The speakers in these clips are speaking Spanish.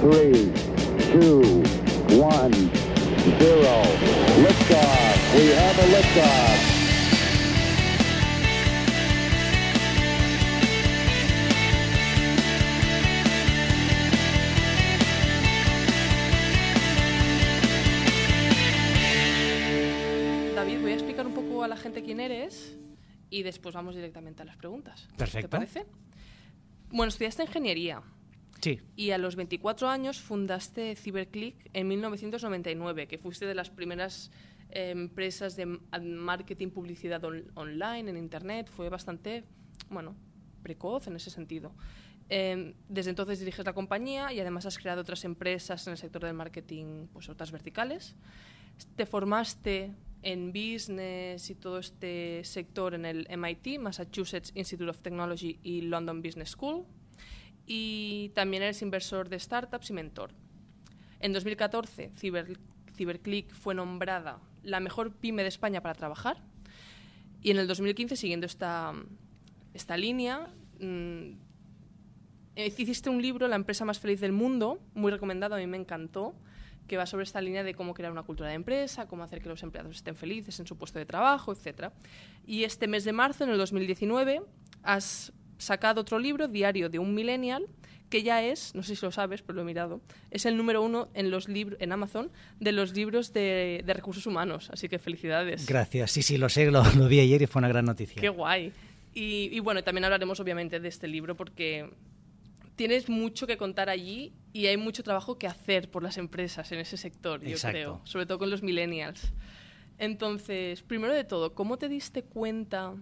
three, two, one, zero. Liftoff. We have a liftoff. David, voy a explicar un poco a la gente quién eres y después vamos directamente a las preguntas. Perfecto. ¿Te parece? Bueno, estudiaste ingeniería Sí, y a los 24 años fundaste CyberClick en 1999, que fuiste de las primeras eh, empresas de marketing, publicidad on- online, en Internet. Fue bastante, bueno, precoz en ese sentido. Eh, desde entonces diriges la compañía y además has creado otras empresas en el sector del marketing, pues otras verticales. Te formaste en business y todo este sector en el MIT, Massachusetts Institute of Technology y London Business School. Y también eres inversor de startups y mentor. En 2014, Cyber, CyberClick fue nombrada la mejor pyme de España para trabajar. Y en el 2015, siguiendo esta, esta línea, mm, eh, hiciste un libro, La empresa más feliz del mundo, muy recomendado, a mí me encantó, que va sobre esta línea de cómo crear una cultura de empresa, cómo hacer que los empleados estén felices en su puesto de trabajo, etc. Y este mes de marzo, en el 2019, has sacado otro libro, Diario de un Millennial, que ya es, no sé si lo sabes, pero lo he mirado, es el número uno en, los en Amazon de los libros de, de recursos humanos. Así que felicidades. gracias. Sí, sí, lo sé, lo, lo vi ayer y fue una gran noticia. Qué guay. Y, y bueno, también hablaremos obviamente de este libro porque tienes mucho que contar allí y hay mucho trabajo que hacer por las empresas en ese sector, yo Exacto. creo, sobre todo con los millennials. Entonces, primero de todo, ¿cómo te diste cuenta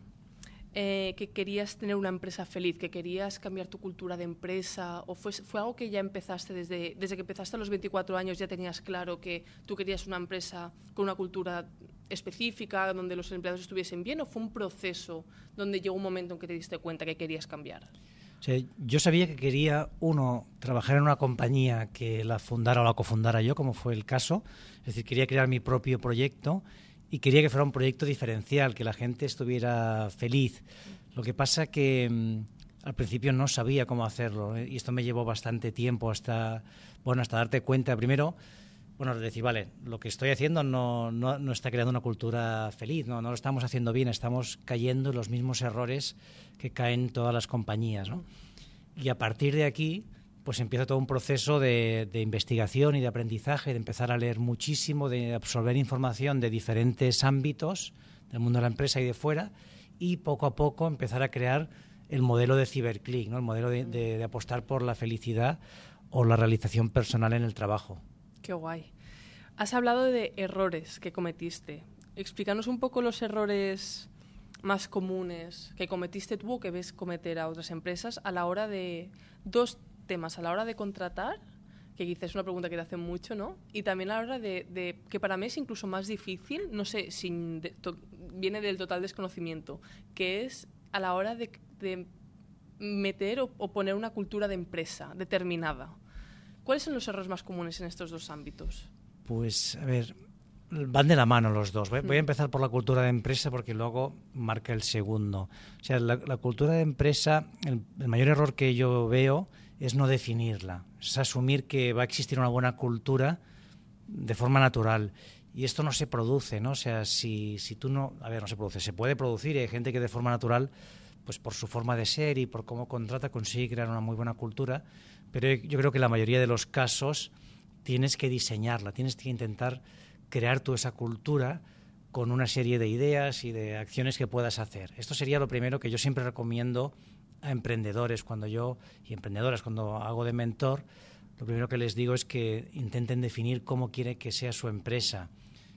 eh, que querías tener una empresa feliz, que querías cambiar tu cultura de empresa? ¿O fue, fue algo que ya empezaste desde, desde que empezaste a los 24 años, ya tenías claro que tú querías una empresa con una cultura específica, donde los empleados estuviesen bien? ¿O fue un proceso donde llegó un momento en que te diste cuenta que querías cambiar? O sea, yo sabía que quería, uno, trabajar en una compañía que la fundara o la cofundara yo, como fue el caso. Es decir, quería crear mi propio proyecto y quería que fuera un proyecto diferencial, que la gente estuviera feliz. Lo que pasa que mm, al principio no sabía cómo hacerlo ¿eh? y esto me llevó bastante tiempo hasta, bueno, hasta darte cuenta primero, bueno, de decir, vale, lo que estoy haciendo no, no, no está creando una cultura feliz, no, no lo estamos haciendo bien, estamos cayendo en los mismos errores que caen todas las compañías, ¿no? Y a partir de aquí, pues empieza todo un proceso de, investigación y de aprendizaje, de empezar a leer muchísimo, de absorber información de diferentes ámbitos del mundo de la empresa y de fuera, y poco a poco empezar a crear el modelo de CyberClick, ¿no? el modelo de, apostar por la felicidad o la realización personal en el trabajo. Qué guay. Has hablado de errores que cometiste. Explícanos un poco los errores más comunes que cometiste tú que ves cometer a otras empresas a la hora de dos temas, a la hora de contratar, que quizás es una pregunta que te hacen mucho, ¿no? Y también a la hora de, de- que para mí es incluso más difícil, no sé, sin de- to- viene del total desconocimiento, que es a la hora de, de meter o, o poner una cultura de empresa determinada. ¿Cuáles son los errores más comunes en estos dos ámbitos? Pues, a ver, van de la mano los dos. Voy, voy a empezar por la cultura de empresa porque luego marca el segundo. O sea, la, la cultura de empresa, el, el mayor error que yo veo es no definirla. Es asumir que va a existir una buena cultura de forma natural. Y esto no se produce, ¿no? O sea, si, si tú no... A ver, no se produce. Se puede producir hay gente que de forma natural, pues por su forma de ser y por cómo contrata, consigue crear una muy buena cultura. Pero yo creo que la mayoría de los casos tienes que diseñarla, tienes que intentar crear tú esa cultura con una serie de ideas y de acciones que puedas hacer. Esto sería lo primero que yo siempre recomiendo a emprendedores cuando yo y emprendedoras cuando hago de mentor, lo primero que les digo es que intenten definir cómo quiere que sea su empresa,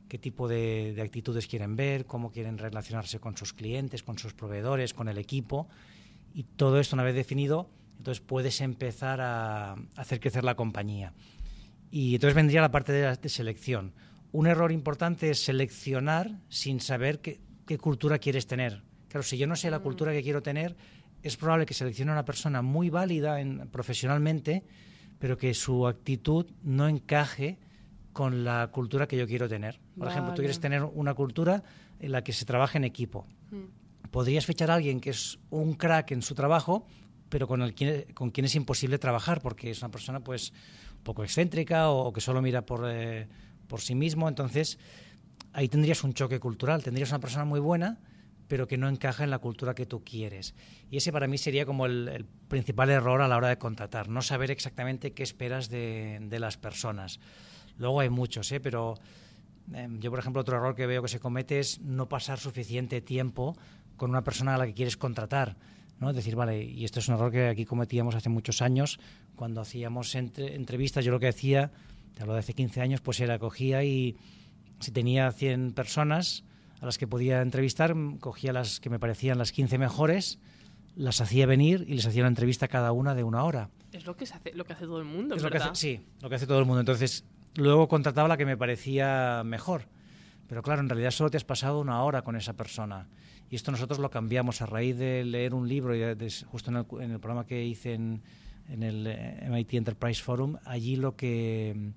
qué tipo de, de actitudes quieren ver, cómo quieren relacionarse con sus clientes, con sus proveedores, con el equipo y todo esto una vez definido, entonces puedes empezar a hacer crecer la compañía. Y entonces vendría la parte de, la, de selección. Un error importante es seleccionar sin saber qué, qué, cultura quieres tener. Claro, si yo no sé la cultura que quiero tener, es probable que seleccione a una persona muy válida en, profesionalmente, pero que su actitud no encaje con la cultura que yo quiero tener. Por vale. ejemplo, tú quieres tener una cultura en la que se trabaje en equipo. Mm. Podrías fichar a alguien que es un crack en su trabajo, pero con, el, con quien es imposible trabajar, porque es una persona pues poco excéntrica o, que solo mira por, eh, por sí mismo. Entonces, ahí tendrías un choque cultural. Tendrías una persona muy buena, pero que no encaja en la cultura que tú quieres. Y ese para mí sería como el, principal error a la hora de contratar, no saber exactamente qué esperas de, las personas. Luego hay muchos, ¿eh? pero em, yo, por ejemplo, otro error que veo que se comete es no pasar suficiente tiempo con una persona a la que quieres contratar. ¿no? Decir, vale, y esto es un error que aquí cometíamos hace muchos años, cuando hacíamos entrevistas, yo lo que hacía, te hablo de hace 15 años, pues era, cogía y si tenía 100 personas a las que podía entrevistar, cogía las que me parecían las 15 mejores, las hacía venir y les hacía una entrevista cada una de una hora. Es lo que, se hace, lo que hace todo el mundo, es Lo que hace, sí, lo que hace todo el mundo. Entonces, luego contrataba la que me parecía mejor. Pero claro, en realidad solo te has pasado una hora con esa persona. Y esto nosotros lo cambiamos a raíz de leer un libro, y justo en el, programa que hice en, el eh, MIT Enterprise Forum, allí lo que,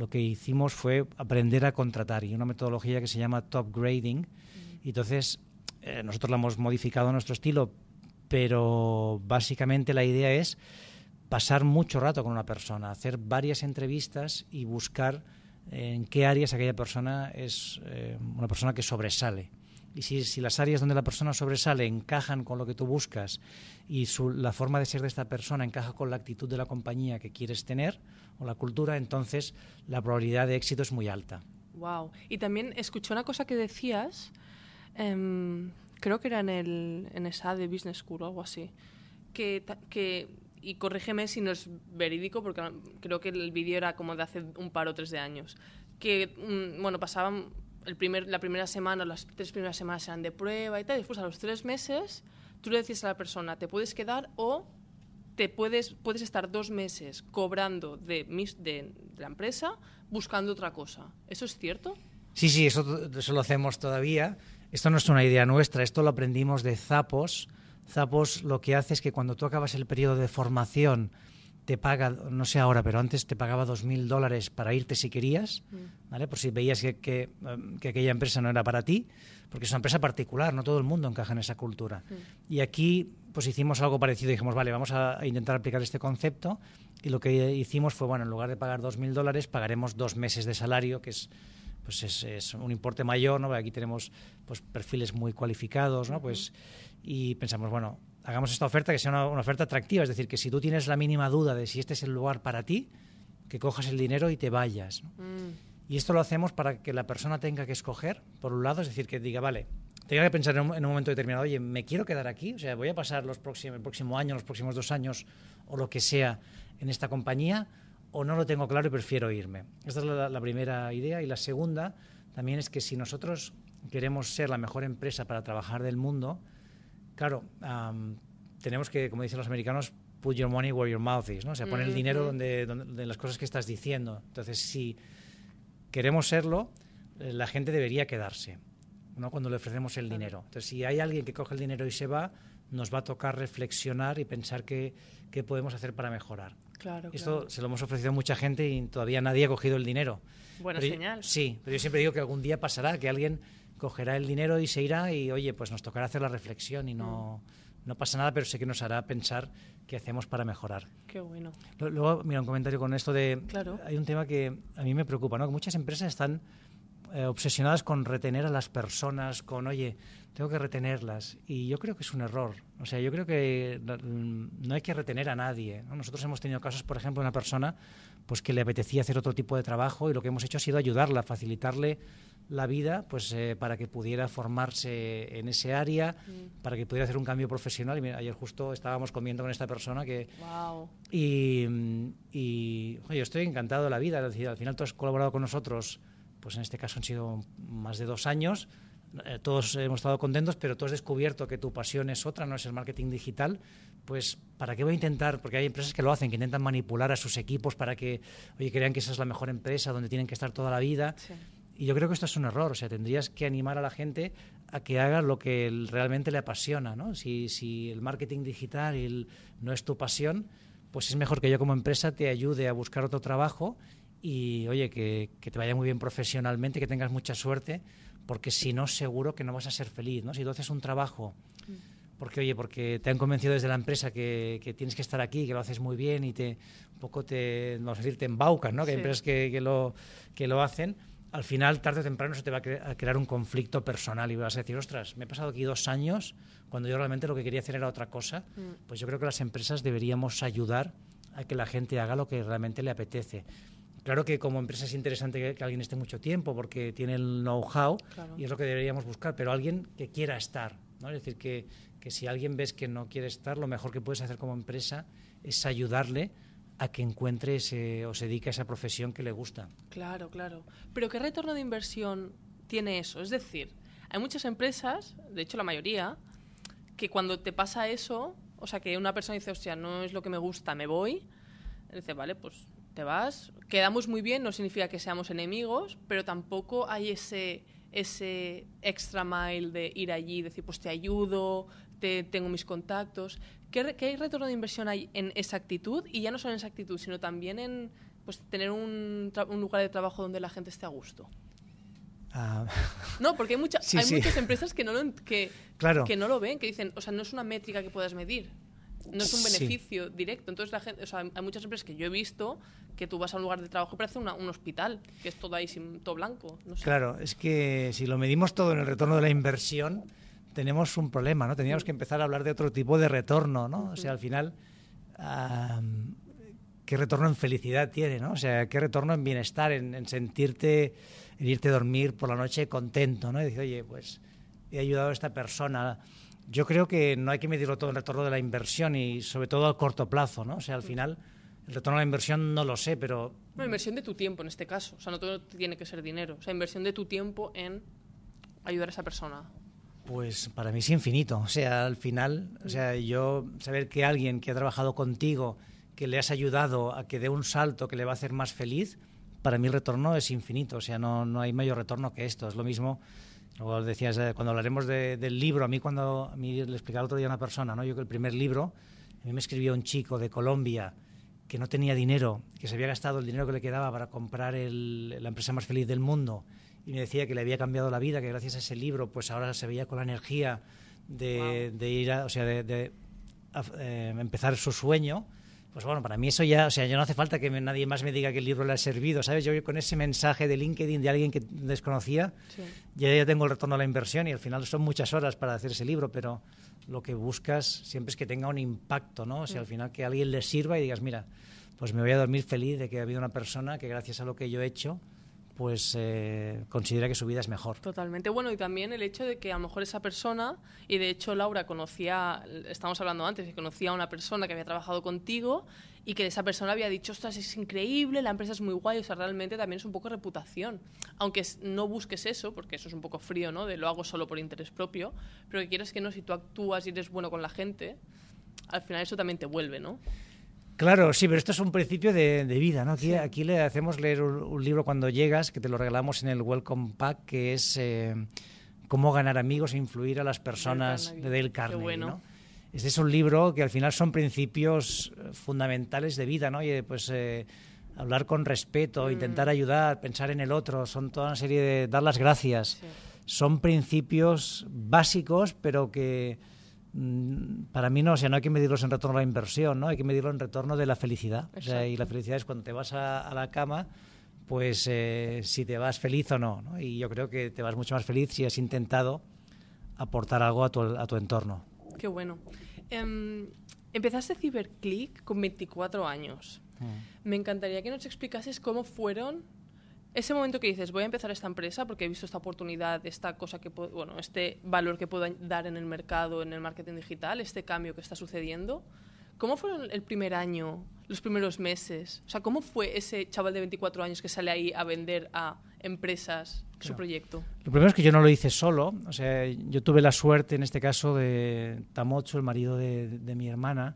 lo que hicimos fue aprender a contratar y una metodología que se llama top grading. Y entonces eh, nosotros la hemos modificado a nuestro estilo, pero básicamente la idea es pasar mucho rato con una persona, hacer varias entrevistas y buscar en qué áreas aquella persona es eh, una persona que sobresale. Y si, las áreas donde la persona sobresale encajan con lo que tú buscas y la forma de ser de esta persona encaja con la actitud de la compañía que quieres tener o la cultura, entonces la probabilidad de éxito es muy alta. Wow. Y también escuché una cosa que decías, em, creo que era en el en esa de Business School o algo así, que, que y corrígeme si no es verídico, porque creo que el vídeo era como de hace un par o tres de años, que, mm, bueno, pasaban el primer, la primera semana, las tres primeras semanas eran de prueba y tal, y después a los tres meses tú le decías a la persona, te puedes quedar o te puedes, puedes estar dos meses cobrando de, de, la empresa buscando otra cosa. ¿Eso es cierto? Sí, sí, eso, eso lo hacemos todavía. Esto no es una idea nuestra, esto lo aprendimos de Zapos, Zapos lo que hace es que cuando tú acabas el periodo de formación te paga, no sé ahora, pero antes te pagaba 2.000 dólares para irte si querías, mm. ¿vale? Por si veías que, que, aquella empresa no era para ti, porque es una empresa particular, no todo el mundo encaja en esa cultura. Mm. Y aquí pues hicimos algo parecido, dijimos, vale, vamos a, intentar aplicar este concepto, y lo que hicimos fue, bueno, en lugar de pagar 2.000 dólares, pagaremos dos meses de salario, que es pues es, es, un importe mayor, ¿no? Aquí tenemos pues perfiles muy cualificados, ¿no? Pues y pensamos, bueno, hagamos esta oferta que sea una, oferta atractiva, es decir, que si tú tienes la mínima duda de si este es el lugar para ti, que cojas el dinero y te vayas. Mm. Y esto lo hacemos para que la persona tenga que escoger, por un lado, es decir, que diga, vale, tenga que pensar en un, momento determinado, oye, ¿me quiero quedar aquí? O sea, ¿voy a pasar los próximos, el próximo año, los próximos dos años o lo que sea en esta compañía? ¿O no lo tengo claro y prefiero irme? Esta es la primera idea. Y la segunda también es que si nosotros queremos ser la mejor empresa para trabajar del mundo, claro, tenemos que, como dicen los americanos, put your money where your mouth is, ¿no? O sea, poner el dinero donde, donde, las cosas que estás diciendo. Entonces, si queremos serlo, eh, la gente debería quedarse, ¿no? Cuando le ofrecemos el dinero. Entonces, si hay alguien que coge el dinero y se va, nos va a tocar reflexionar y pensar qué, qué podemos hacer para mejorar. Claro, Esto se lo hemos ofrecido a mucha gente y todavía nadie ha cogido el dinero. Buena señal. sí, pero yo siempre digo que algún día pasará, que alguien cogerá el dinero y se irá y, oye, pues nos tocará hacer la reflexión y no, mm. no pasa nada, pero sé que nos hará pensar qué hacemos para mejorar. Qué bueno. Luego, mira, un comentario con esto de... Claro. Hay un tema que a mí me preocupa, ¿no? Que muchas empresas están eh, obsesionadas con retener a las personas, con, oye, tengo que retenerlas. Y yo creo que es un error. O sea, yo creo que no hay que retener a nadie. Nosotros hemos tenido casos, por ejemplo, de una persona pues, que le apetecía hacer otro tipo de trabajo y lo que hemos hecho ha sido ayudarla, facilitarle la vida pues eh, para que pudiera formarse en ese área, mm. para que pudiera hacer un cambio profesional. Y ayer justo estábamos comiendo con esta persona que... Y, y oye, estoy encantado de la vida. Es decir, al final tú has colaborado con nosotros, pues en este caso han sido más de dos años. Eh, todos hemos estado contentos, pero tú has descubierto que tu pasión es otra, no es el marketing digital. Pues, ¿para qué voy a intentar? Porque hay empresas que lo hacen, que intentan manipular a sus equipos para que, oye, crean que esa es la mejor empresa, donde tienen que estar toda la vida. Sí. Y yo creo que esto es un error, o sea, tendrías que animar a la gente a que haga lo que realmente le apasiona, ¿no? Si, si el marketing digital no es tu pasión, pues es mejor que yo como empresa te ayude a buscar otro trabajo y, oye, que, que te vaya muy bien profesionalmente, que tengas mucha suerte, porque si no, seguro que no vas a ser feliz, ¿no? Si tú haces un trabajo porque oye, porque te han convencido desde la empresa que, que, tienes que estar aquí, que lo haces muy bien y te un poco te, vamos a decir, te embaucan, ¿no? Que hay empresas que, que, lo, que lo hacen. Al final, tarde o temprano, se te va a, cre a, crear un conflicto personal y vas a decir, ostras, me he pasado aquí dos años cuando yo realmente lo que quería hacer era otra cosa. Mm. Pues yo creo que las empresas deberíamos ayudar a que la gente haga lo que realmente le apetece. Claro que como empresa es interesante que, alguien esté mucho tiempo porque tiene el know-how claro. y es lo que deberíamos buscar, pero alguien que quiera estar, ¿no? Es decir, que, que si alguien ves que no quiere estar, lo mejor que puedes hacer como empresa es ayudarle a que encuentre ese, o se dedique a esa profesión que le gusta. Claro, claro. Pero ¿qué retorno de inversión tiene eso? Es decir, hay muchas empresas, de hecho la mayoría, que cuando te pasa eso, o sea, que una persona dice, hostia, no es lo que me gusta, me voy, dice, vale, pues te vas, quedamos muy bien, no significa que seamos enemigos, pero tampoco hay ese ese extra mile de ir allí, decir, pues te ayudo, te, tengo mis contactos. ¿Qué, ¿Qué, retorno de inversión hay en esa actitud? Y ya no solo en esa actitud, sino también en pues, tener un, un lugar de trabajo donde la gente esté a gusto. Uh, no, porque hay, mucha, sí, hay sí. muchas empresas que no, lo, que, claro. que no lo ven, que dicen, o sea, no es una métrica que puedas medir no es un beneficio sí. directo. Entonces, la gente, o sea, hay muchas empresas que yo he visto que tú vas a un lugar de trabajo y parece una, un hospital, que es todo ahí sin, todo blanco. No sé. Claro, es que si lo medimos todo en el retorno de la inversión, tenemos un problema, ¿no? Teníamos que empezar a hablar de otro tipo de retorno, ¿no? O sea, al final, um, ¿qué retorno en felicidad tiene, ¿no? O sea, ¿qué retorno en bienestar, en, en sentirte, en irte a dormir por la noche contento, ¿no? Y decir, oye, pues he ayudado a esta persona yo creo que no hay que medirlo todo en retorno de la inversión y sobre todo al corto plazo, ¿no? O sea, al final el retorno a la inversión no lo sé, pero... No, inversión de tu tiempo en este caso, o sea, no todo tiene que ser dinero, o sea, inversión de tu tiempo en ayudar a esa persona. Pues para mí es infinito, o sea, al final, o sea, yo saber que alguien que ha trabajado contigo, que le has ayudado a que dé un salto que le va a hacer más feliz, para mí el retorno es infinito, o sea, no, no hay mayor retorno que esto, es lo mismo Luego decías, eh, cuando hablaremos de, del libro, a mí cuando a mí le explicaba otro día a una persona, ¿no? yo que el primer libro, a mí me escribió un chico de Colombia que no tenía dinero, que se había gastado el dinero que le quedaba para comprar la empresa más feliz del mundo, y me decía que le había cambiado la vida, que gracias a ese libro, pues ahora se veía con la energía de, wow. de ir a, o sea, de, de a, eh, empezar su sueño, pues bueno, para mí eso ya, o sea, ya no hace falta que me, nadie más me diga que el libro le ha servido, ¿sabes? Yo con ese mensaje de LinkedIn de alguien que desconocía, sí. ya, ya tengo el retorno a la inversión y al final son muchas horas para hacer ese libro, pero lo que buscas siempre es que tenga un impacto, ¿no? O sea, mm. al final que a alguien le sirva y digas, mira, pues me voy a dormir feliz de que ha habido una persona que gracias a lo que yo he hecho, pues eh, considera que su vida es mejor. Totalmente. Bueno, y también el hecho de que a lo mejor esa persona, y de hecho Laura conocía, estamos hablando antes, que conocía a una persona que había trabajado contigo y que esa persona había dicho, ostras, es increíble, la empresa es muy guay, o sea, realmente también es un poco reputación. Aunque no busques eso, porque eso es un poco frío, ¿no? De lo hago solo por interés propio, pero que quieres que no, si tú actúas y eres bueno con la gente, al final eso también te vuelve, ¿no? Claro, sí, pero esto es un principio de, de vida, ¿no? Aquí, sí. aquí, le hacemos leer un, un, libro cuando llegas, que te lo regalamos en el Welcome Pack, que es eh, Cómo ganar amigos e influir a las personas de Dale Carnegie, bueno. ¿no? Este es un libro que al final son principios eh, fundamentales de vida, ¿no? Y pues eh, hablar con respeto, mm. intentar ayudar, pensar en el otro, son toda una serie de dar las gracias. Sí. Son principios básicos, pero que para mí no, o sea, no hay que medirlos en retorno a la inversión, ¿no? Hay que medirlo en retorno de la felicidad. O sea, y la felicidad es cuando te vas a, a la cama, pues eh, si te vas feliz o no, no, Y yo creo que te vas mucho más feliz si has intentado aportar algo a tu, a tu entorno. Qué bueno. Um, empezaste CiberClick con 24 años. Mm. Me encantaría que nos explicases cómo fueron ese momento que dices, voy a empezar esta empresa porque he visto esta oportunidad, esta cosa que bueno, este valor que puedo dar en el mercado, en el marketing digital, este cambio que está sucediendo. ¿Cómo fue el primer año, los primeros meses? O sea, ¿cómo fue ese chaval de 24 años que sale ahí a vender a empresas claro. su proyecto? Lo primero es que yo no lo hice solo. O sea, yo tuve la suerte, en este caso, de Tamocho, el marido de, de mi hermana,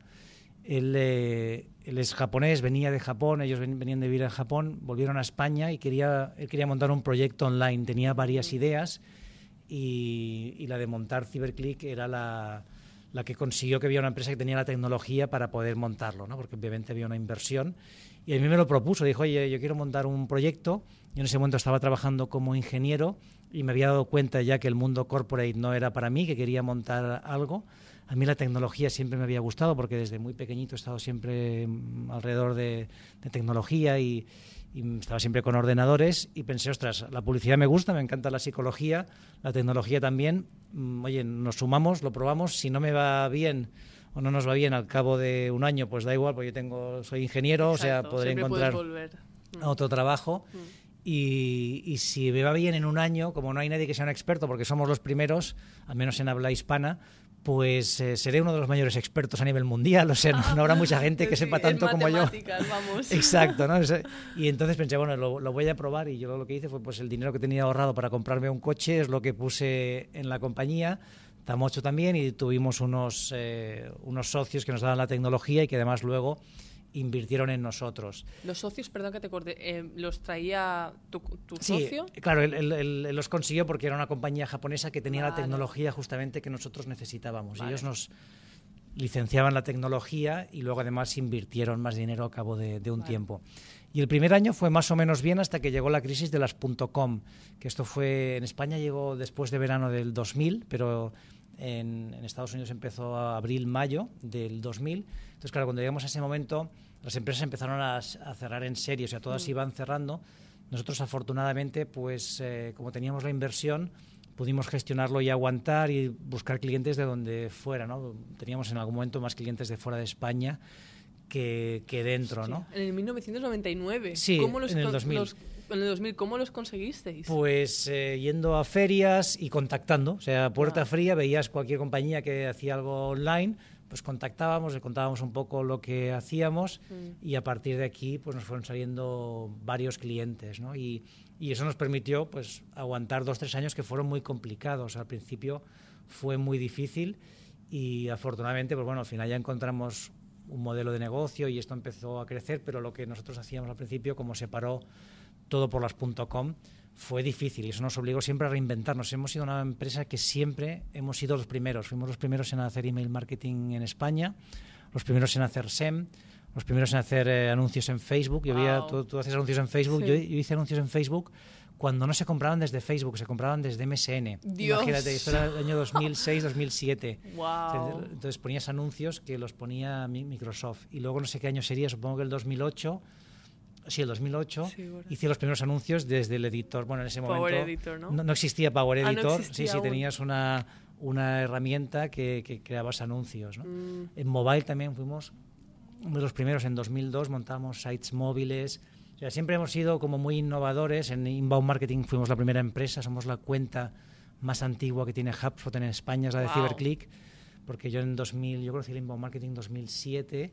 él, eh, él, es japonés, venía de Japón, ellos venían de vivir en Japón, volvieron a España y quería, él quería montar un proyecto online. Tenía varias ideas y, y la de montar CiberClick era la, la, que consiguió que había una empresa que tenía la tecnología para poder montarlo, ¿no? porque obviamente había una inversión. Y a mí me lo propuso, dijo, oye, yo quiero montar un proyecto. Yo en ese momento estaba trabajando como ingeniero y me había dado cuenta ya que el mundo corporate no era para mí, que quería montar algo A mí la tecnología siempre me había gustado porque desde muy pequeñito he estado siempre mm, alrededor de, de tecnología y, y estaba siempre con ordenadores y pensé, ostras, la publicidad me gusta, me encanta la psicología, la tecnología también. Mm, oye, nos sumamos, lo probamos, si no me va bien o no nos va bien al cabo de un año, pues da igual, porque yo tengo, soy ingeniero, o sea, podré encontrar otro trabajo. Mm. Y, y, si me va bien en un año, como no hay nadie que sea un experto, porque somos los primeros, al menos en habla hispana, pues eh, seré uno de los mayores expertos a nivel mundial. O sea, no, habrá mucha gente que sepa tanto como yo. Vamos. Exacto, ¿no? Y entonces pensé, bueno, lo, lo, voy a probar y yo lo que hice fue pues el dinero que tenía ahorrado para comprarme un coche es lo que puse en la compañía. Tamocho también y tuvimos unos, eh, unos socios que nos daban la tecnología y que además luego invirtieron en nosotros. Los socios, perdón que te corte, eh, ¿los traía tu, tu sí, socio? Claro, él, él, él, los consiguió porque era una compañía japonesa que tenía vale. la tecnología justamente que nosotros necesitábamos. Vale. Ellos nos licenciaban la tecnología y luego además invirtieron más dinero a cabo de, de un vale. tiempo. Y el primer año fue más o menos bien hasta que llegó la crisis de las .com, que esto fue en España llegó después de verano del 2000, pero en, en, Estados Unidos empezó a abril, mayo del 2000. Entonces, claro, cuando llegamos a ese momento, las empresas empezaron a, a cerrar en serie, o sea, todas mm. iban cerrando. Nosotros, afortunadamente, pues eh, como teníamos la inversión, pudimos gestionarlo y aguantar y buscar clientes de donde fuera, ¿no? Teníamos en algún momento más clientes de fuera de España que, que dentro, ¿no? En el 1999. Sí, ¿Cómo los, en el 2000. Los, en el 2000, ¿cómo los conseguisteis? Pues eh, yendo a ferias y contactando, o sea, puerta ah. fría, veías cualquier compañía que hacía algo online, pues contactábamos, le contábamos un poco lo que hacíamos mm. y a partir de aquí pues nos fueron saliendo varios clientes, ¿no? Y, y eso nos permitió pues aguantar dos, tres años que fueron muy complicados. Al principio fue muy difícil y afortunadamente, pues bueno, al final ya encontramos un modelo de negocio y esto empezó a crecer, pero lo que nosotros hacíamos al principio, como se paró todo por las .com, fue difícil y eso nos obligó siempre a reinventarnos. Hemos sido una empresa que siempre hemos sido los primeros. Fuimos los primeros en hacer email marketing en España, los primeros en hacer SEM, los primeros en hacer eh, anuncios en Facebook. Yo wow. había, tú, tú, haces anuncios en Facebook, sí. yo, yo, hice anuncios en Facebook cuando no se compraban desde Facebook, se compraban desde MSN. Dios. Imagínate, esto era el año 2006-2007. Wow. Entonces ponías anuncios que los ponía Microsoft. Y luego no sé qué año sería, supongo que el 2008 sí, el 2008, sí, bueno. hice los primeros anuncios desde el editor. Bueno, en ese Power momento Editor, ¿no? ¿no? No, existía Power Editor. Ah, no existía sí, sí, aún. tenías una, una herramienta que, que creabas anuncios. ¿no? Mm. En mobile también fuimos de los primeros. En 2002 montamos sites móviles. O sea, siempre hemos sido como muy innovadores. En Inbound Marketing fuimos la primera empresa, somos la cuenta más antigua que tiene HubSpot en España, es la de wow. Cyberclick, porque yo en 2000, yo conocí el Inbound Marketing en 2007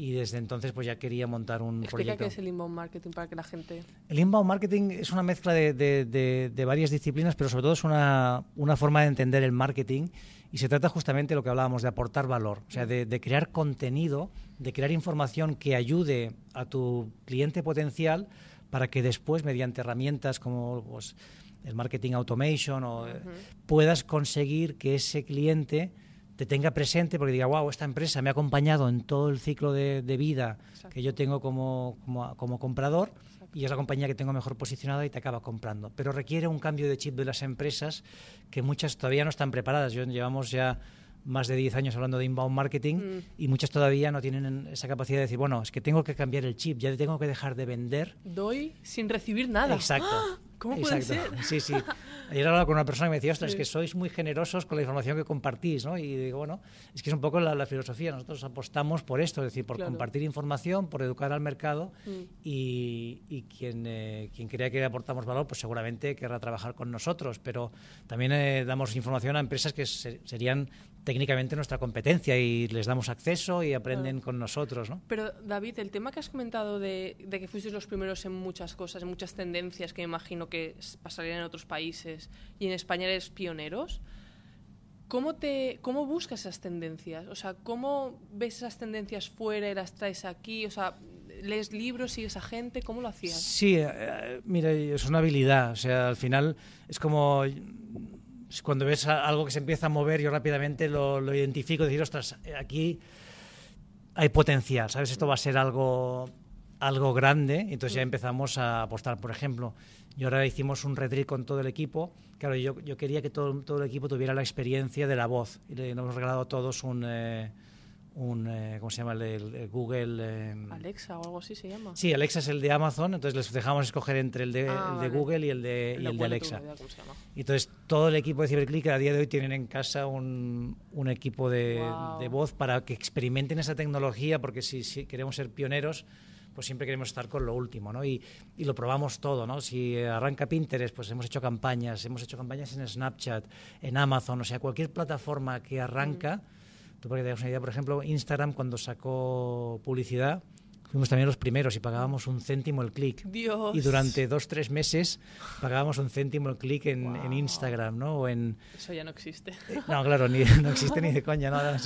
y desde entonces pues ya quería montar un Explica proyecto. qué es el inbound marketing para que la gente... El inbound marketing es una mezcla de, de, de, de varias disciplinas, pero sobre todo es una, una, forma de entender el marketing y se trata justamente de lo que hablábamos, de aportar valor, o sea, de, crear contenido, de crear información que ayude a tu cliente potencial para que después, mediante herramientas como pues, el marketing automation, o, uh -huh. puedas conseguir que ese cliente te tenga presente porque diga, wow, esta empresa me ha acompañado en todo el ciclo de, de vida Exacto. que yo tengo como, como, como comprador Exacto. y es la compañía que tengo mejor posicionada y te acaba comprando. Pero requiere un cambio de chip de las empresas que muchas todavía no están preparadas. Yo, llevamos ya más de 10 años hablando de inbound marketing mm. y muchas todavía no tienen esa capacidad de decir, bueno, es que tengo que cambiar el chip, ya tengo que dejar de vender. Doy sin recibir nada. Exacto. ¡Ah! ¿Cómo puede Exacto. ser? Sí, sí. Ayer hablaba con una persona y me decía, ostras, sí. es que sois muy generosos con la información que compartís, ¿no? Y digo, bueno, es que es un poco la, la filosofía. Nosotros apostamos por esto, es decir, por claro. compartir información, por educar al mercado mm. y, y, quien, eh, quien crea que aportamos valor, pues seguramente querrá trabajar con nosotros. Pero también eh, damos información a empresas que se, serían técnicamente nuestra competencia y les damos acceso y aprenden claro. con nosotros, ¿no? Pero David, el tema que has comentado de, de que fuisteis los primeros en muchas cosas, en muchas tendencias que me imagino que pasarían en otros países y en España eres pioneros. ¿Cómo, te, ¿Cómo buscas esas tendencias? O sea, ¿cómo ves esas tendencias fuera y las traes aquí? O sea, ¿lees libros, sigues a gente? ¿Cómo lo hacías? Sí, eh, mira, es una habilidad. O sea, al final es como cuando ves algo que se empieza a mover, yo rápidamente lo, lo identifico decir, ostras, aquí hay potencial, ¿sabes? Esto va a ser algo algo grande, entonces ya empezamos a apostar. Por ejemplo, y ahora hicimos un retreat con todo el equipo. Claro, yo, yo quería que todo, todo el equipo tuviera la experiencia de la voz. Y le hemos regalado a todos un, eh, un eh, ¿cómo se llama? El, el Google... Eh, Alexa o algo así se llama. Sí, Alexa es el de Amazon, entonces les dejamos escoger entre el de, Ah, el de vale. Google y el de, y el de Alexa. tengo idea cómo se llama. Y entonces todo el equipo de Cyberclick a día de hoy tienen en casa un, un equipo de, de voz para que experimenten esa tecnología, porque si, si queremos ser pioneros, pues siempre queremos estar con lo último, ¿no? Y, y lo probamos todo, ¿no? Si arranca Pinterest, pues hemos hecho campañas, hemos hecho campañas en Snapchat, en Amazon, o sea, cualquier plataforma que arranca, tú para que te hagas una idea, por ejemplo, Instagram cuando sacó publicidad, fuimos también los primeros y pagábamos un céntimo el clic. Dios. Y durante dos, tres meses pagábamos un céntimo el clic en, en Wow. Instagram, ¿no? O en, Eso ya no existe. eh, no, claro, ni, no existe ni de coña, nada.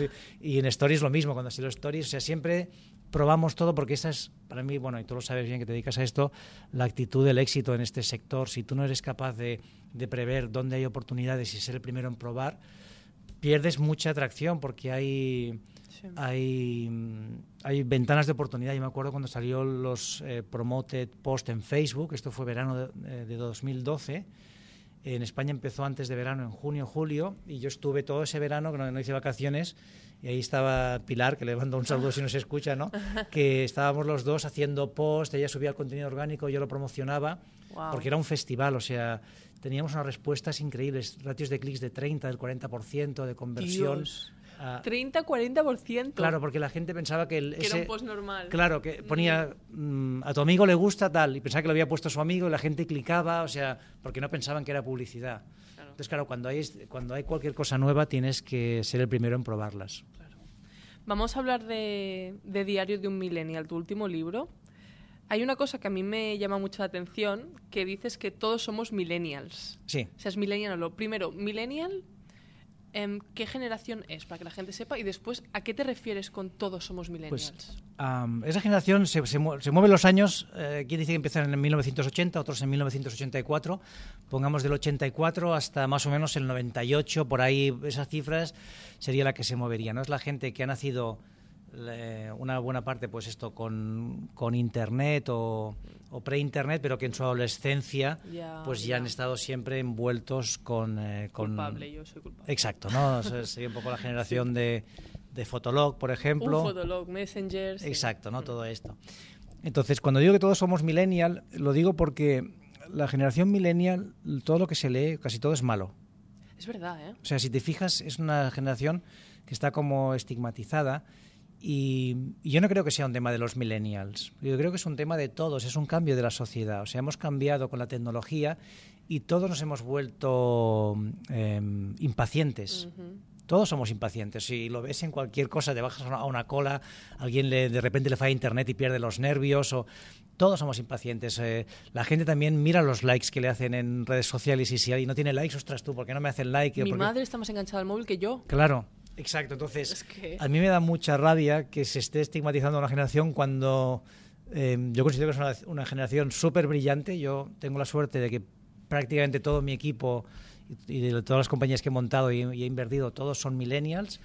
Y en Stories lo mismo, cuando sido Stories, o sea, siempre probamos todo porque esa es, para mí, bueno, y tú lo sabes bien que te dedicas a esto, la actitud del éxito en este sector. Si tú no eres capaz de, de prever dónde hay oportunidades y ser el primero en probar, pierdes mucha atracción porque hay Sí. hay, hay ventanas de oportunidad. Yo me acuerdo cuando salió los eh, promoted post en Facebook, esto fue verano de, eh, de 2012. En España empezó antes de verano, en junio, julio, y yo estuve todo ese verano, que no, no hice vacaciones, y ahí estaba Pilar, que le mando un saludo si no se escucha, ¿no? que estábamos los dos haciendo post, ella subía el contenido orgánico, yo lo promocionaba, porque era un festival, o sea, teníamos unas respuestas increíbles, ratios de clics de 30, del 40% de conversión. Dios. a- 30-40%. Claro, porque la gente pensaba que, el, Que era un post normal. Claro, que ponía mm, a tu amigo le gusta tal y pensaba que lo había puesto su amigo y la gente clicaba, o sea, porque no pensaban que era publicidad. Claro. Entonces, claro, cuando hay, cuando hay cualquier cosa nueva tienes que ser el primero en probarlas. Vamos a hablar de, de Diario de un Millennial, tu último libro. Hay una cosa que a mí me llama mucho la atención, que dices que todos somos millennials. Sí. Seas millennial o no. Primero, millennial, em, ¿qué generación es? Para que la gente sepa. Y después, ¿a qué te refieres con todos somos millennials? Pues am, esa generación se, se, mue- se mueve los años, eh, quien dice que empiezan en 1980, otros en 1984, pongamos del 84 hasta más o menos el 98, por ahí esas cifras sería la que se movería, ¿no? Es la gente que ha nacido una buena parte, pues esto, con, con internet o, o pre-internet, pero que en su adolescencia pues ya, han estado siempre envueltos con... eh, con culpable, yo soy culpable. Exacto, ¿no? Sería un poco la generación de, de Fotolog, por ejemplo. Un fotolog, Messenger. Exacto, ¿no? Todo esto. Entonces, cuando digo que todos somos millennial, lo digo porque la generación millennial, todo lo que se lee, casi todo es malo. Es verdad, ¿eh? O sea, si te fijas, es una generación que está como estigmatizada y, yo no creo que sea un tema de los millennials. Yo creo que es un tema de todos, es un cambio de la sociedad. O sea, hemos cambiado con la tecnología y todos nos hemos vuelto em, impacientes. Todos somos impacientes. Si lo ves en cualquier cosa, te bajas a una, cola, alguien le, de repente le falla internet y pierde los nervios. O, todos somos impacientes. Eh, la gente también mira los likes que le hacen en redes sociales y si alguien no tiene likes, ostras tú, ¿por qué no me hacen like? Mi madre está más enganchada al móvil que yo. Claro, exacto. Entonces, Es que- a mí me da mucha rabia que se esté estigmatizando a una generación cuando eh, yo considero que es una, una generación súper brillante. Yo tengo la suerte de que prácticamente todo mi equipo y de todas las compañías que he montado y, y he invertido, todos son millennials.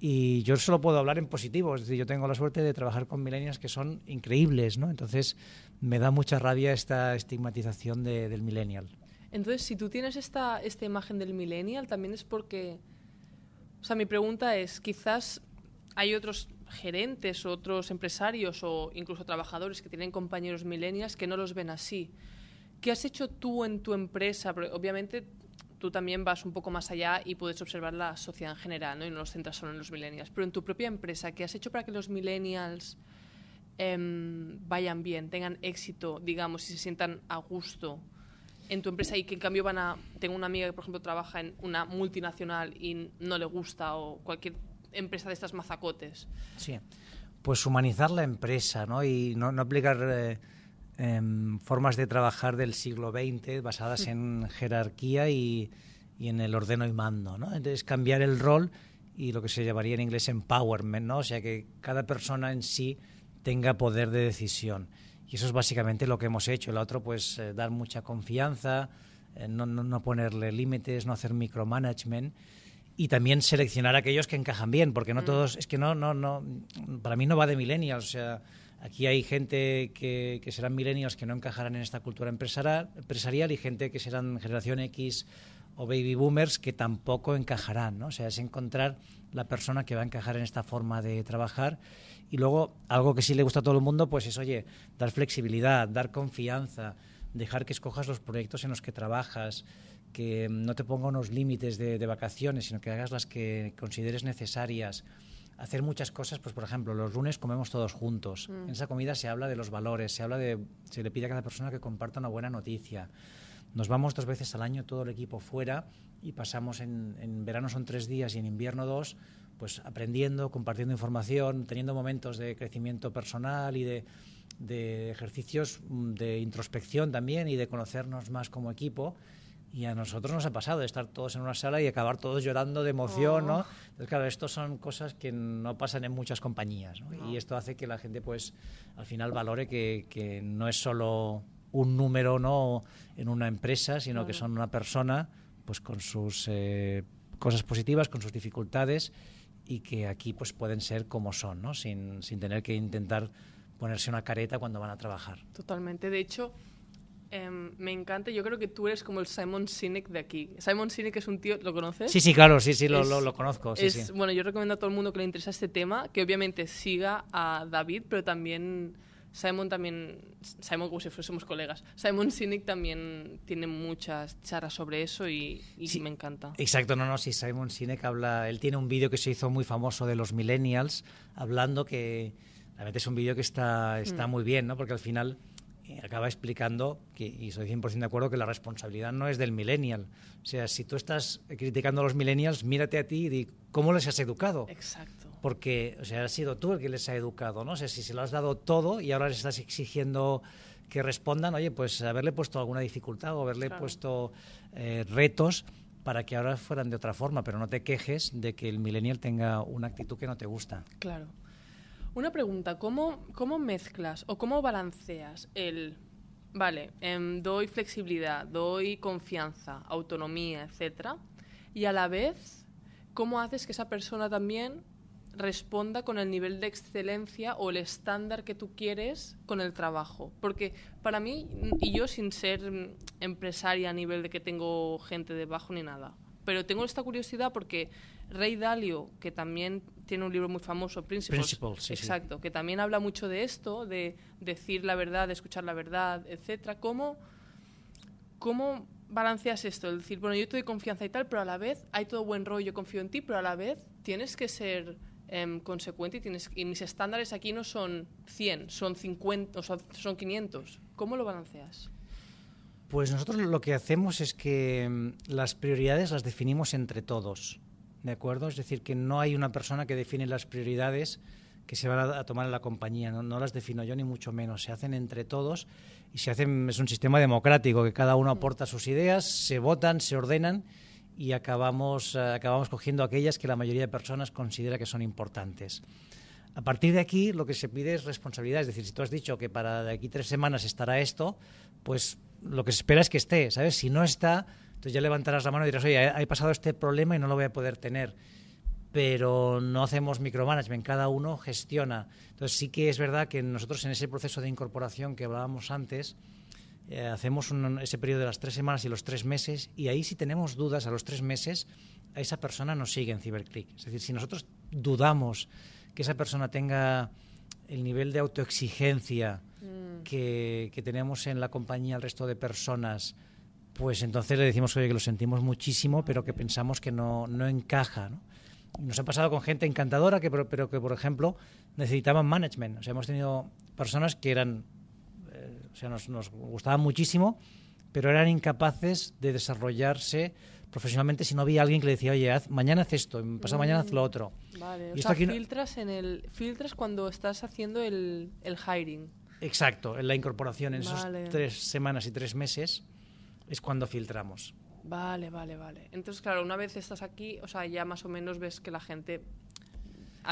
Y yo solo puedo hablar en positivo, es decir, yo tengo la suerte de trabajar con millennials que son increíbles, ¿no? Entonces, me da mucha rabia esta estigmatización de- del millennial. Entonces, si tú tienes esta, esta imagen del millennial, también es porque... O sea, mi pregunta es, quizás hay otros gerentes, otros empresarios o incluso trabajadores que tienen compañeros millennials que no los ven así. ¿Qué has hecho tú en tu empresa? Obviamente tú también vas un poco más allá y puedes observar la sociedad en general, ¿no? Y no los centras solo en los millennials. Pero en tu propia empresa, ¿qué has hecho para que los millennials em, vayan bien, tengan éxito, digamos, y se sientan a gusto en tu empresa y que en cambio van a... Tengo una amiga que, por ejemplo, trabaja en una multinacional y no le gusta o cualquier empresa de estas mazacotes. Sí, pues humanizar la empresa ¿no? y no, no aplicar eh, em, formas de trabajar del siglo XX basadas en jerarquía y, y en el ordeno y mando. ¿no? Entonces, cambiar el rol y lo que se llamaría en inglés empowerment, ¿no? o sea, que cada persona en sí tenga poder de decisión. Y eso es básicamente lo que hemos hecho. El otro, pues, eh, dar mucha confianza, eh, no, no, no ponerle límites, no hacer micromanagement y también seleccionar aquellos que encajan bien, porque no todos, es que no, no, no, para mí no va de millennials, o sea, Aquí hay gente que, que serán millennials que no encajarán en esta cultura empresarial, empresarial y gente que serán generación X o baby boomers que tampoco encajarán, ¿no? O sea, es encontrar la persona que va a encajar en esta forma de trabajar y luego algo que sí le gusta a todo el mundo, pues es, oye, dar flexibilidad, dar confianza, dejar que escojas los proyectos en los que trabajas, que no te ponga unos límites de, de vacaciones, sino que hagas las que consideres necesarias hacer muchas cosas, pues por ejemplo, los lunes comemos todos juntos. Mm. En esa comida se habla de los valores, se habla de, se le pide a cada persona que comparta una buena noticia. Nos vamos dos veces al año todo el equipo fuera y pasamos en, en verano son tres días y en invierno dos, pues aprendiendo, compartiendo información, teniendo momentos de crecimiento personal y de, de ejercicios mm, de introspección también y de conocernos más como equipo. Y a nosotros nos ha pasado de estar todos en una sala y acabar todos llorando de emoción, ¿no? Oh. Entonces, claro, esto son cosas que no pasan en muchas compañías, ¿no? No. Y esto hace que la gente, pues, al final valore que, que no es solo un número, ¿no? En una empresa, sino que son una persona, pues, con sus eh, cosas positivas, con sus dificultades y que aquí, pues, pueden ser como son, ¿no? Sin, sin tener que intentar ponerse una careta cuando van a trabajar. Totalmente. De hecho, em, me encanta. Yo creo que tú eres como el Simon Sinek de aquí. Simon Sinek es un tío, ¿lo conoces? Sí, sí, claro, sí, sí, lo, Es- lo, lo conozco, sí, es, sí. Bueno, yo recomiendo a todo el mundo que le interesa este tema, que obviamente siga a David, pero también Simon también, Simon como si fuésemos colegas, Simon Sinek también tiene muchas charlas sobre eso y, y Sí. me encanta. Exacto, no, no, sí, Simon Sinek habla, él tiene un vídeo que se hizo muy famoso de los millennials, hablando que realmente es un vídeo que está, está Mm. muy bien, ¿no? Porque al final eh, acaba explicando, que, y soy 100% de acuerdo, que la responsabilidad no es del millennial. O sea, si tú estás criticando a los millennials, mírate a ti y di, ¿cómo les has educado? Exacto. Porque o sea, has sido tú el que les ha educado, ¿no? O sea, si se lo has dado todo y ahora les estás exigiendo que respondan, oye, pues haberle puesto alguna dificultad o haberle Claro. puesto eh, retos para que ahora fueran de otra forma, pero no te quejes de que el millennial tenga una actitud que no te gusta. Claro. Una pregunta, ¿cómo, cómo mezclas o cómo balanceas el, vale, em, doy flexibilidad, doy confianza, autonomía, etcétera, y a la vez, cómo haces que esa persona también responda con el nivel de excelencia o el estándar que tú quieres con el trabajo? Porque para mí, y yo sin ser mm, empresaria a nivel de que tengo gente debajo ni nada, pero tengo esta curiosidad porque Ray Dalio, que también tiene un libro muy famoso, Principles, Principles, sí, sí. exacto, que también habla mucho de esto, de decir la verdad, de escuchar la verdad, etcétera. ¿Cómo, ¿Cómo balanceas esto? Es decir, bueno, yo te doy confianza y tal, pero a la vez hay todo buen rollo, yo confío en ti, pero a la vez tienes que ser em, consecuente y, tienes, y mis estándares aquí no son 100, son 50, o sea, son 500. ¿Cómo lo balanceas? Pues nosotros lo que hacemos es que mm, las prioridades las definimos entre todos, ¿de acuerdo? Es decir, que no hay una persona que define las prioridades que se van a, a tomar en la compañía, no, no las defino yo ni mucho menos, se hacen entre todos y se hacen, es un sistema democrático, que cada uno aporta sus ideas, se votan, se ordenan y acabamos, eh, acabamos cogiendo aquellas que la mayoría de personas considera que son importantes. A partir de aquí, lo que se pide es responsabilidad. Es decir, si tú has dicho que para de aquí tres semanas estará esto, pues lo que se espera es que esté, ¿sabes? Si no está, entonces ya levantarás la mano y dirás, oye, he pasado este problema y no lo voy a poder tener. Pero no hacemos micromanagement, cada uno gestiona. Entonces sí que es verdad que nosotros en ese proceso de incorporación que hablábamos antes, eh, hacemos un- ese periodo de las tres semanas y los tres meses, y ahí si tenemos dudas a los tres meses, a esa persona nos sigue en CiberClick. Es decir, si nosotros dudamos que esa persona tenga el nivel de autoexigencia que, que tenemos en la compañía el resto de personas, pues entonces le decimos oye, que lo sentimos muchísimo, pero que pensamos que no, no encaja. ¿no? Nos ha pasado con gente encantadora, que, pero pero que, por ejemplo, necesitaban management. O sea, hemos tenido personas que eran, sea, nos, nos gustaban muchísimo, pero eran incapaces de desarrollarse profesionalmente si no había alguien que le decía, oye, haz- mañana haz esto, pasado mañana haz lo otro. Vale, Y o esto sea, aquí no- filtras, en el, filtras cuando estás haciendo el, el hiring. Exacto, en la incorporación, en Vale. esos tres semanas y tres meses, es cuando filtramos. Vale, vale, vale. Entonces, claro, una vez estás aquí, o sea, ya más o menos ves que la gente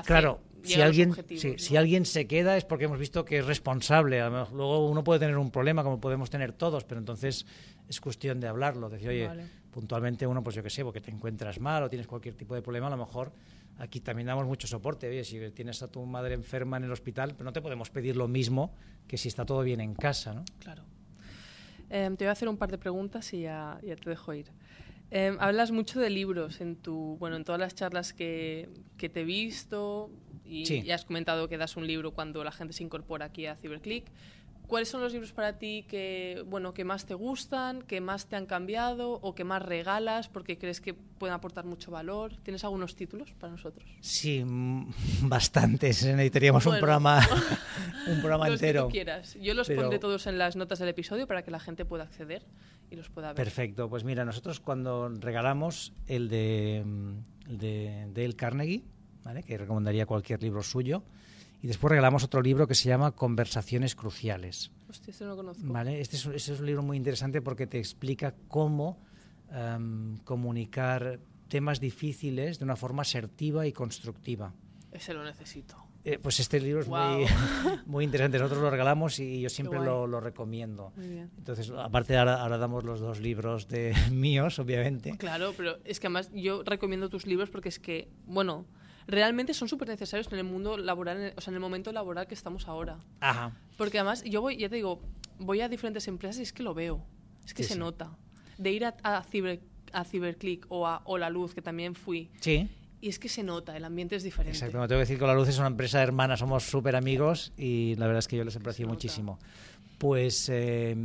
Claro, si alguien, objetivos, sí, ¿no? si alguien se queda es porque hemos visto que es responsable. Luego uno puede tener un problema, como podemos tener todos, pero entonces es cuestión de hablarlo. Decir, oye, Vale. puntualmente uno, pues yo qué sé, porque te encuentras mal o tienes cualquier tipo de problema, a lo mejor aquí también damos mucho soporte. Oye, si tienes a tu madre enferma en el hospital, pero no te podemos pedir lo mismo que si está todo bien en casa, ¿no? Claro. Em, te voy a hacer un par de preguntas y ya, ya te dejo ir. Em, hablas mucho de libros en tu, bueno, en todas las charlas que, que te he visto y ya has comentado que das un libro cuando la gente se incorpora aquí a CyberClick. ¿Cuáles son los libros para ti que, bueno, que más te gustan, que más te han cambiado o que más regalas porque crees que pueden aportar mucho valor? ¿Tienes algunos títulos para nosotros? Sí, mm, bastantes. Necesitaríamos un programa, un programa los entero. Que tú quieras. Yo los pondré todos en las notas del episodio para que la gente pueda acceder y los pueda ver. Perfecto. Pues mira, nosotros cuando regalamos el de, mm, el de Dale Carnegie, ¿vale? que recomendaría cualquier libro suyo, y después regalamos otro libro que se llama Conversaciones Cruciales. Hostia, este no lo conozco. ¿Vale? Este es, este es un libro muy interesante porque te explica cómo um, comunicar temas difíciles de una forma asertiva y constructiva. Ese lo necesito. Eh, pues este libro es wow. muy, muy interesante. Nosotros lo regalamos y yo siempre lo, lo, recomiendo. Muy bien. Entonces, aparte ahora, ahora, damos los dos libros de míos, obviamente. Claro, pero es que además yo recomiendo tus libros porque es que, bueno, realmente son súper necesarios en el mundo laboral, o sea, en el momento laboral que estamos ahora. Ajá. Porque además, yo voy, ya te digo, voy a diferentes empresas y es que lo veo, es que Sí, se sí. nota. De ir a, a, Ciber, a Ciberclick o a O La Luz, que también fui, Sí, y es que se nota, el ambiente es diferente. exacto. Me tengo que decir que La Luz es una empresa hermana, somos súper amigos y la verdad es que yo les aprecio muchísimo. Pues, eh,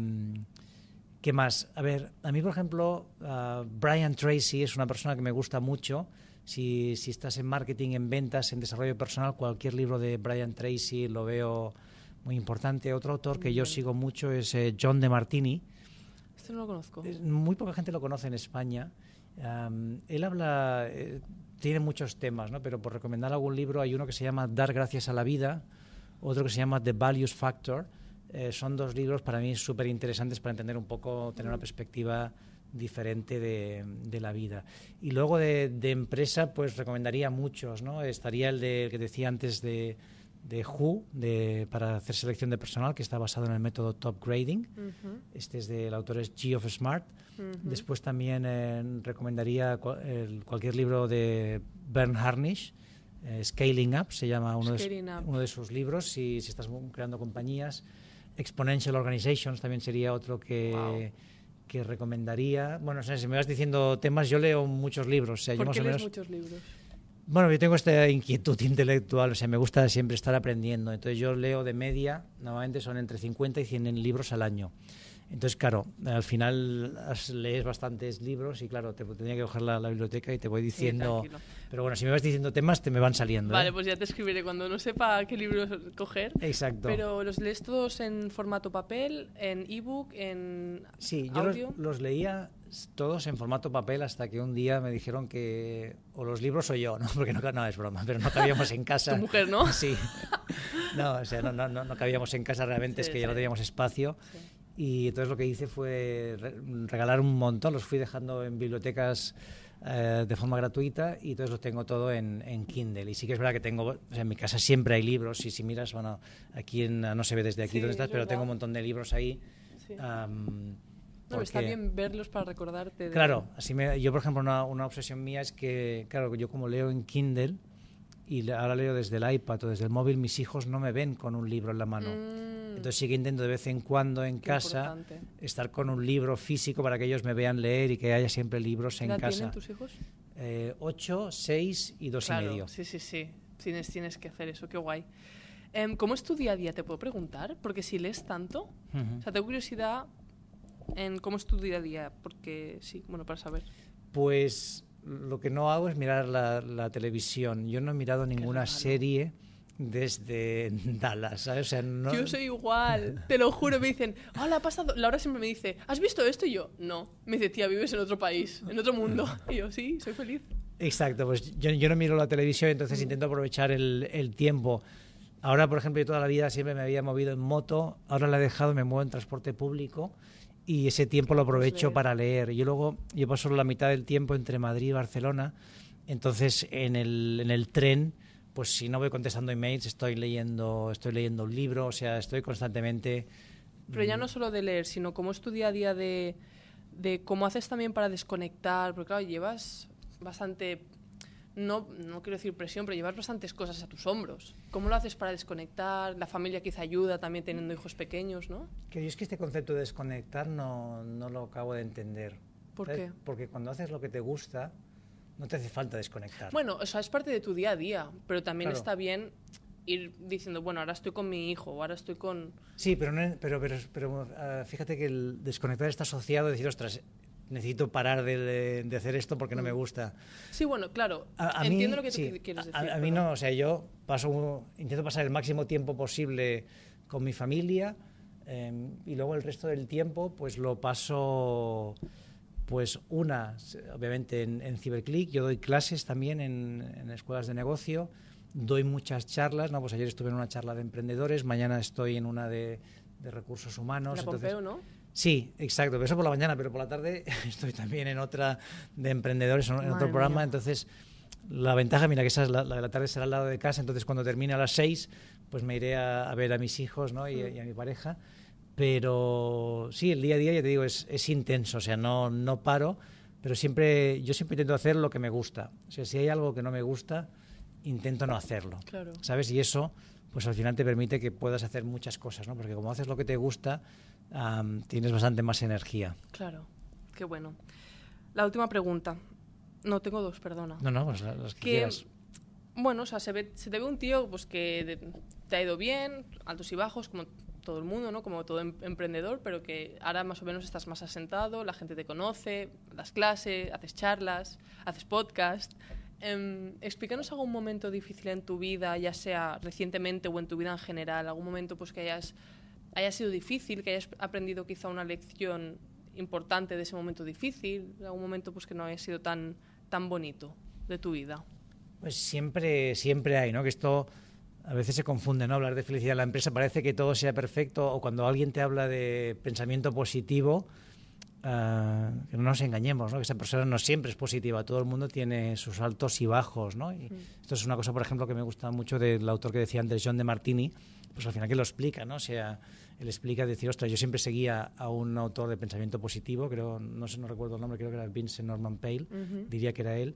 ¿qué más? A ver, a mí, por ejemplo, ah, Brian Tracy es una persona que me gusta mucho. Si, si estás en marketing, en ventas, en desarrollo personal, cualquier libro de Brian Tracy lo veo muy importante. Otro autor que yo sigo mucho es eh, John de Martini. Este no lo conozco. Es- Muy poca gente lo conoce en España. Am, él habla, eh, tiene muchos temas, ¿no? pero por recomendar algún libro hay uno que se llama Dar gracias a la vida, otro que se llama The Values Factor. Eh, son dos libros para mí súper interesantes para entender un poco, tener una perspectiva diferente de, de la vida. Y luego de, de empresa, pues recomendaría muchos, ¿no? Estaría el de, el que decía antes de, de Who, de, para hacer selección de personal, que está basado en el método Top Grading. Ujú, Este es del autor es G of Smart. ujú. Después también eh, recomendaría el- cualquier libro de Bern Harnish, eh, Scaling Up, se llama uno, de, Scaling su- Up. uno de sus libros, si, si estás creando compañías. Exponential Organizations también sería otro que, Wow. Que recomendaría. Bueno, o sea, si me vas diciendo temas, yo leo muchos libros. O sea, yo ¿Por más qué o lees menos, muchos libros? bueno, yo tengo esta inquietud intelectual, o sea, me gusta siempre estar aprendiendo. Entonces yo leo de media, normalmente son entre 50 y 100 libros al año. Entonces, claro, al final has- lees bastantes libros y claro, te tendría que coger la, la biblioteca y te voy diciendo... pero bueno, si me vas diciendo temas, te me van saliendo. Vale, ¿eh? pues ya te escribiré cuando no sepa qué libros coger. Exacto. Pero los lees todos en formato papel, en ebook, en Sí, yo los, leía todos en formato papel hasta que un día me dijeron que o los libros o yo, ¿no? Porque no, no es broma, pero no cabíamos en casa. Tu mujer, ¿no? Sí. No, o sea, no, no, no, no cabíamos en casa realmente, Sí, es que ya no teníamos espacio. Sí. Y entonces lo que hice fue re- regalar un montón, los fui dejando en bibliotecas eh, de forma gratuita y entonces los tengo todo en, en Kindle. Y sí que es verdad que tengo, o sea, en mi casa siempre hay libros y si miras, bueno, aquí en- no se ve desde aquí Sí, donde estás, es pero tengo un montón de libros ahí. Sí. No, está bien verlos para recordarte. de- Claro, así me- yo por ejemplo una, una obsesión mía es que, claro, yo como leo en Kindle y ahora leo desde el iPad o desde el móvil, mis hijos no me ven con un libro en la mano. Mm, Entonces sí que intento de vez en cuando en qué casa importante. estar con un libro físico para que ellos me vean leer y que haya siempre libros ¿Qué en edad casa. tienen tus hijos? Eh, ocho, seis y dos claro, y medio. Sí, sí, sí. Tienes, tienes que hacer eso, qué guay. Em, ¿Cómo es tu día a día? ¿Te puedo preguntar? Porque si lees tanto, Ujú. o sea, tengo curiosidad en cómo es tu día a día, porque sí, bueno, para saber. Pues lo que no hago es mirar la, la televisión. Yo no he mirado ninguna raro. serie desde Dallas, ¿sabes? O sea, no- Yo soy igual, te lo juro. Me dicen, hola, ha pasado. Laura siempre me dice, ¿has visto esto? Y yo, no. Me dice, tía, vives en otro país, en otro mundo. Y yo, sí, soy feliz. Exacto, pues yo, yo no miro la televisión, entonces intento aprovechar el, el tiempo. Ahora, por ejemplo, yo toda la vida siempre me había movido en moto, ahora la he dejado, me muevo en transporte público y ese tiempo lo aprovecho leer. para leer. Yo luego, yo paso la mitad del tiempo entre Madrid y Barcelona, entonces en el, en el tren, pues si no voy contestando emails, estoy leyendo, estoy leyendo un libro, o sea, estoy constantemente... Pero ya no solo de leer, sino cómo es tu día a día de, de cómo haces también para desconectar. Porque claro, llevas bastante, no, no quiero decir presión, pero llevas bastantes cosas a tus hombros. ¿Cómo lo haces para desconectar? La familia quizá ayuda también teniendo hijos pequeños, ¿no? Que yo es que este concepto de desconectar no, no lo acabo de entender. ¿Por ¿Sabes? qué? Porque cuando haces lo que te gusta, no te hace falta desconectar. Bueno, o sea, es parte de tu día a día, pero también Claro. está bien ir diciendo, bueno, ahora estoy con mi hijo, o ahora estoy con... Sí, pero, no- pero, pero, pero, ah, fíjate que el desconectar está asociado a decir, ostras, necesito parar de, de- hacer esto porque no me gusta. Sí, bueno, claro, A, a entiendo mí, lo que tú sí, qui- quieres decir. A, mí no, o sea, yo paso, intento pasar el máximo tiempo posible con mi familia eh, y luego el resto del tiempo pues lo paso pues una, obviamente en, en Ciberclick, yo doy clases también en, en escuelas de negocio, doy muchas charlas, ¿no? pues ayer estuve en una charla de emprendedores, mañana estoy en una de, de recursos humanos. La entonces- Pompeo, ¿no? Sí, exacto, pero eso por la mañana, pero por la tarde estoy también en otra de emprendedores, en Madre otro programa, mía. entonces la ventaja, mira que esa es la, la de la tarde será al lado de casa, entonces cuando termine a las seis, pues me iré a, a ver a mis hijos ¿no? y, a- y a mi pareja, pero sí, el día a día, ya te digo, es, es intenso, o sea, no, no paro, pero siempre, yo siempre intento hacer lo que me gusta, o sea, si hay algo que no me gusta, intento no hacerlo. Claro. ¿sabes? Y eso, pues al final te permite que puedas hacer muchas cosas, ¿no? Porque como haces lo que te gusta, tienes bastante más energía. Claro, qué bueno. La última pregunta. No, tengo dos, perdona. No, no, pues la- las que, que, quieras. bueno, o sea, se, ve, se te ve un tío pues, que te ha ido bien, altos y bajos, como todo el mundo, ¿no? Como todo em- emprendedor, pero que ahora más o menos estás más asentado, la gente te conoce, das clase, haces charlas, haces podcast. Em, explícanos algún momento difícil en tu vida, ya sea recientemente o en tu vida en general, algún momento pues que hayas haya sido difícil, que hayas aprendido quizá una lección importante de ese momento difícil, algún momento pues que no haya sido tan tan bonito de tu vida. Pues siempre, siempre hay, ¿no? Que esto a veces se confunde, ¿no? Hablar de felicidad en la empresa parece que todo sea perfecto o cuando alguien te habla de pensamiento positivo, ah, que no nos engañemos, ¿no? Que esa persona no siempre es positiva, todo el mundo tiene sus altos y bajos, ¿no? Y esto es una cosa, por ejemplo, que me gusta mucho del autor que decía antes, John de Martini, pues al final que lo explica, ¿no? O sea, él explica decir, ostras, yo siempre seguía a un autor de pensamiento positivo, creo, no sé, no recuerdo el nombre, creo que era Vincent Norman Pale, diría que era él,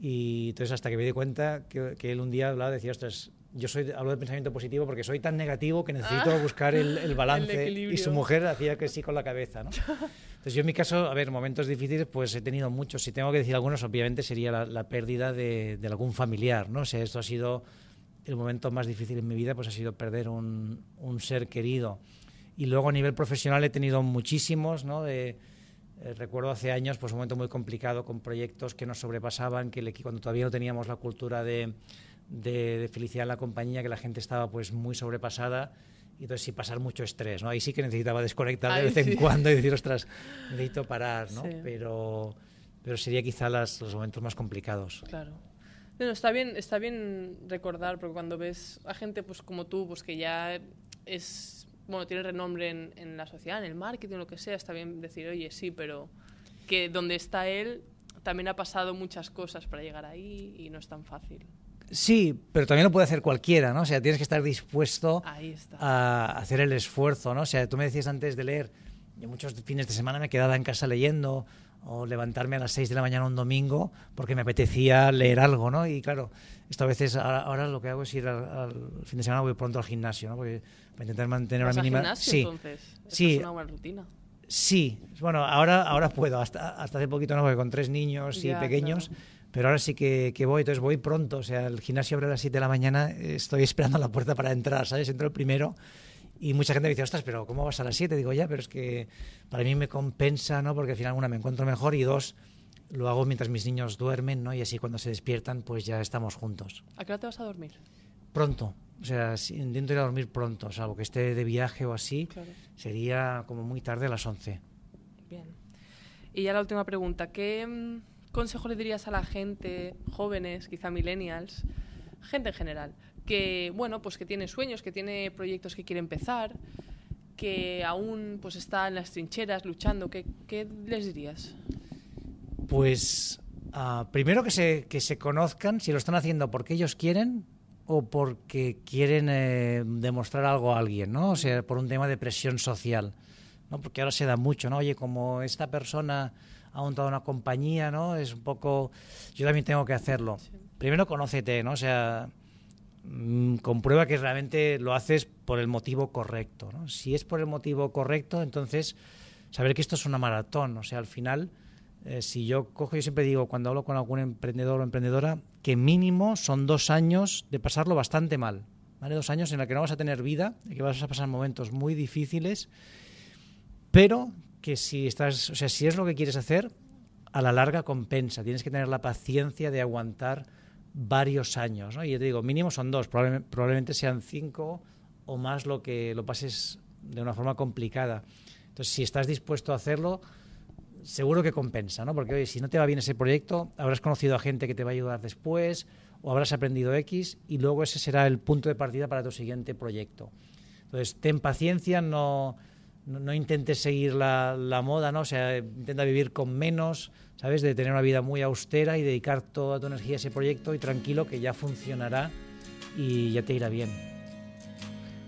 y entonces hasta que me di cuenta que, que él un día hablaba, decía, ostras, yo soy, hablo de pensamiento positivo porque soy tan negativo que necesito Ah, buscar el, el balance. y equilibrio. su mujer hacía que sí con la cabeza, ¿no? Entonces yo en mi caso, a ver, momentos difíciles, pues he tenido muchos. Si tengo que decir algunos, obviamente sería la, la pérdida de, de algún familiar, ¿no? O sea, esto ha sido el momento más difícil en mi vida, pues ha sido perder un, un ser querido. Y luego a nivel profesional he tenido muchísimos, ¿no? De, eh, recuerdo hace años pues un momento muy complicado con proyectos que nos sobrepasaban, que el cuando todavía no teníamos la cultura de, de, de felicidad en la compañía, que la gente estaba pues muy sobrepasada y entonces sí pasar mucho estrés, ¿no? Ahí sí que necesitaba desconectar de vez en cuando y decir, ostras, necesito parar, ¿no? Sí. Pero, pero sería quizá las, los momentos más complicados. Claro. No, está bien, está bien recordar, porque cuando ves a gente pues como tú, pues que ya es, bueno, tiene renombre en, en la sociedad, en el marketing, lo que sea, está bien decir, oye, sí, pero que donde está él también ha pasado muchas cosas para llegar ahí y no es tan fácil. Sí, pero también lo puede hacer cualquiera, ¿no? O sea, tienes que estar dispuesto a hacer el esfuerzo, ¿no? O sea, tú me decías antes de leer, yo muchos fines de semana me quedaba en casa leyendo o levantarme a las 6 de la mañana un domingo porque me apetecía leer algo, ¿no? Y claro, esto a veces, ahora, ahora lo que hago es ir al, al fin de semana, voy pronto al gimnasio, ¿no? Porque para intentar mantener ¿Vas una mínima... gimnasio, sí, entonces? Sí. es una buena rutina. Sí, bueno, ahora, ahora puedo, hasta, hasta hace poquito no, porque con tres niños y Ya, pequeños, claro. Pero ahora sí que, que voy, entonces voy pronto, o sea, el gimnasio abre a las 7 de la mañana, estoy esperando a la puerta para entrar, ¿sabes? Entro el primero y mucha gente me dice, ostras, pero ¿cómo vas a las 7? Digo, ya, pero es que para mí me compensa, ¿no? Porque al final, una, me encuentro mejor y dos, lo hago mientras mis niños duermen, ¿no? Y así cuando se despiertan, pues ya estamos juntos. ¿A qué hora te vas a dormir? Pronto, o sea, intento ir a dormir pronto, salvo que esté de viaje o así, Claro. sería como muy tarde a las 11. Bien. Y ya la última pregunta. ¿Qué mm, consejo le dirías a la gente, jóvenes, quizá millennials, gente en general, que, bueno, pues que tiene sueños, que tiene proyectos que quiere empezar, que aún pues está en las trincheras luchando? ¿Qué, les dirías? Pues ah, primero que se, que se conozcan si lo están haciendo porque ellos quieren o porque quieren eh, demostrar algo a alguien, ¿no? O sea, por un tema de presión social, ¿no? Porque ahora se da mucho, ¿no? Oye, como esta persona ha montado una compañía, ¿no? Es un poco... Yo también tengo que hacerlo. primero conócete, ¿no? O sea, mm, comprueba que realmente lo haces por el motivo correcto. ¿no? Si es por el motivo correcto, entonces saber que esto es una maratón. O sea, al final, eh, si yo cojo, yo siempre digo, cuando hablo con algún emprendedor o emprendedora, que mínimo son dos años de pasarlo bastante mal. ¿vale? Dos años en los que no vas a tener vida, y que vas a pasar momentos muy difíciles, pero que si estás, o sea, si es lo que quieres hacer, a la larga compensa. Tienes que tener la paciencia de aguantar varios años, ¿no? Y yo te digo, mínimo son dos, probablemente sean cinco o más lo que lo pases de una forma complicada. Entonces, si estás dispuesto a hacerlo, seguro que compensa, ¿no? Porque oye, si no te va bien ese proyecto, habrás conocido a gente que te va a ayudar después o habrás aprendido X y luego ese será el punto de partida para tu siguiente proyecto. Entonces, ten paciencia, no, no, intentes seguir la, la, moda, ¿no? O sea, intenta vivir con menos, ¿sabes? De tener una vida muy austera y dedicar toda tu energía a ese proyecto y tranquilo que ya funcionará y ya te irá bien.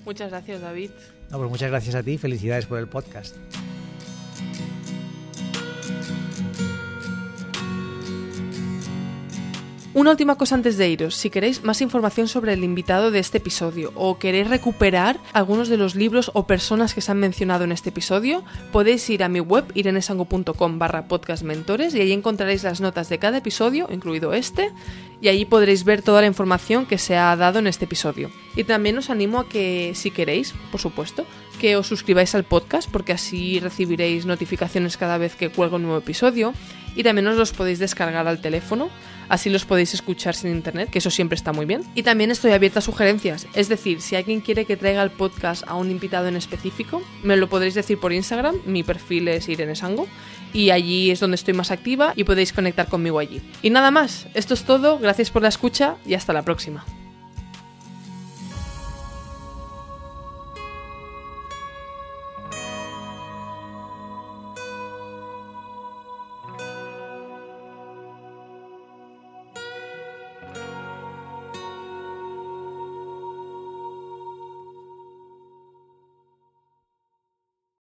Muchas gracias, David. No, pues muchas gracias a ti, felicidades por el podcast. Una última cosa antes de iros. Si queréis más información sobre el invitado de este episodio o queréis recuperar algunos de los libros o personas que se han mencionado en este episodio, podéis ir a mi web irenesango.com barra podcastmentores y ahí encontraréis las notas de cada episodio, incluido este, y allí podréis ver toda la información que se ha dado en este episodio. Y también os animo a que, si queréis, por supuesto, que os suscribáis al podcast porque así recibiréis notificaciones cada vez que cuelgo un nuevo episodio y también os los podéis descargar al teléfono así los podéis escuchar sin internet, que eso siempre está muy bien. Y también estoy abierta a sugerencias, es decir, si alguien quiere que traiga el podcast a un invitado en específico, me lo podréis decir por Instagram, mi perfil es Irene Sango, y allí es donde estoy más activa y podéis conectar conmigo allí. Y nada más, esto es todo, gracias por la escucha y hasta la próxima.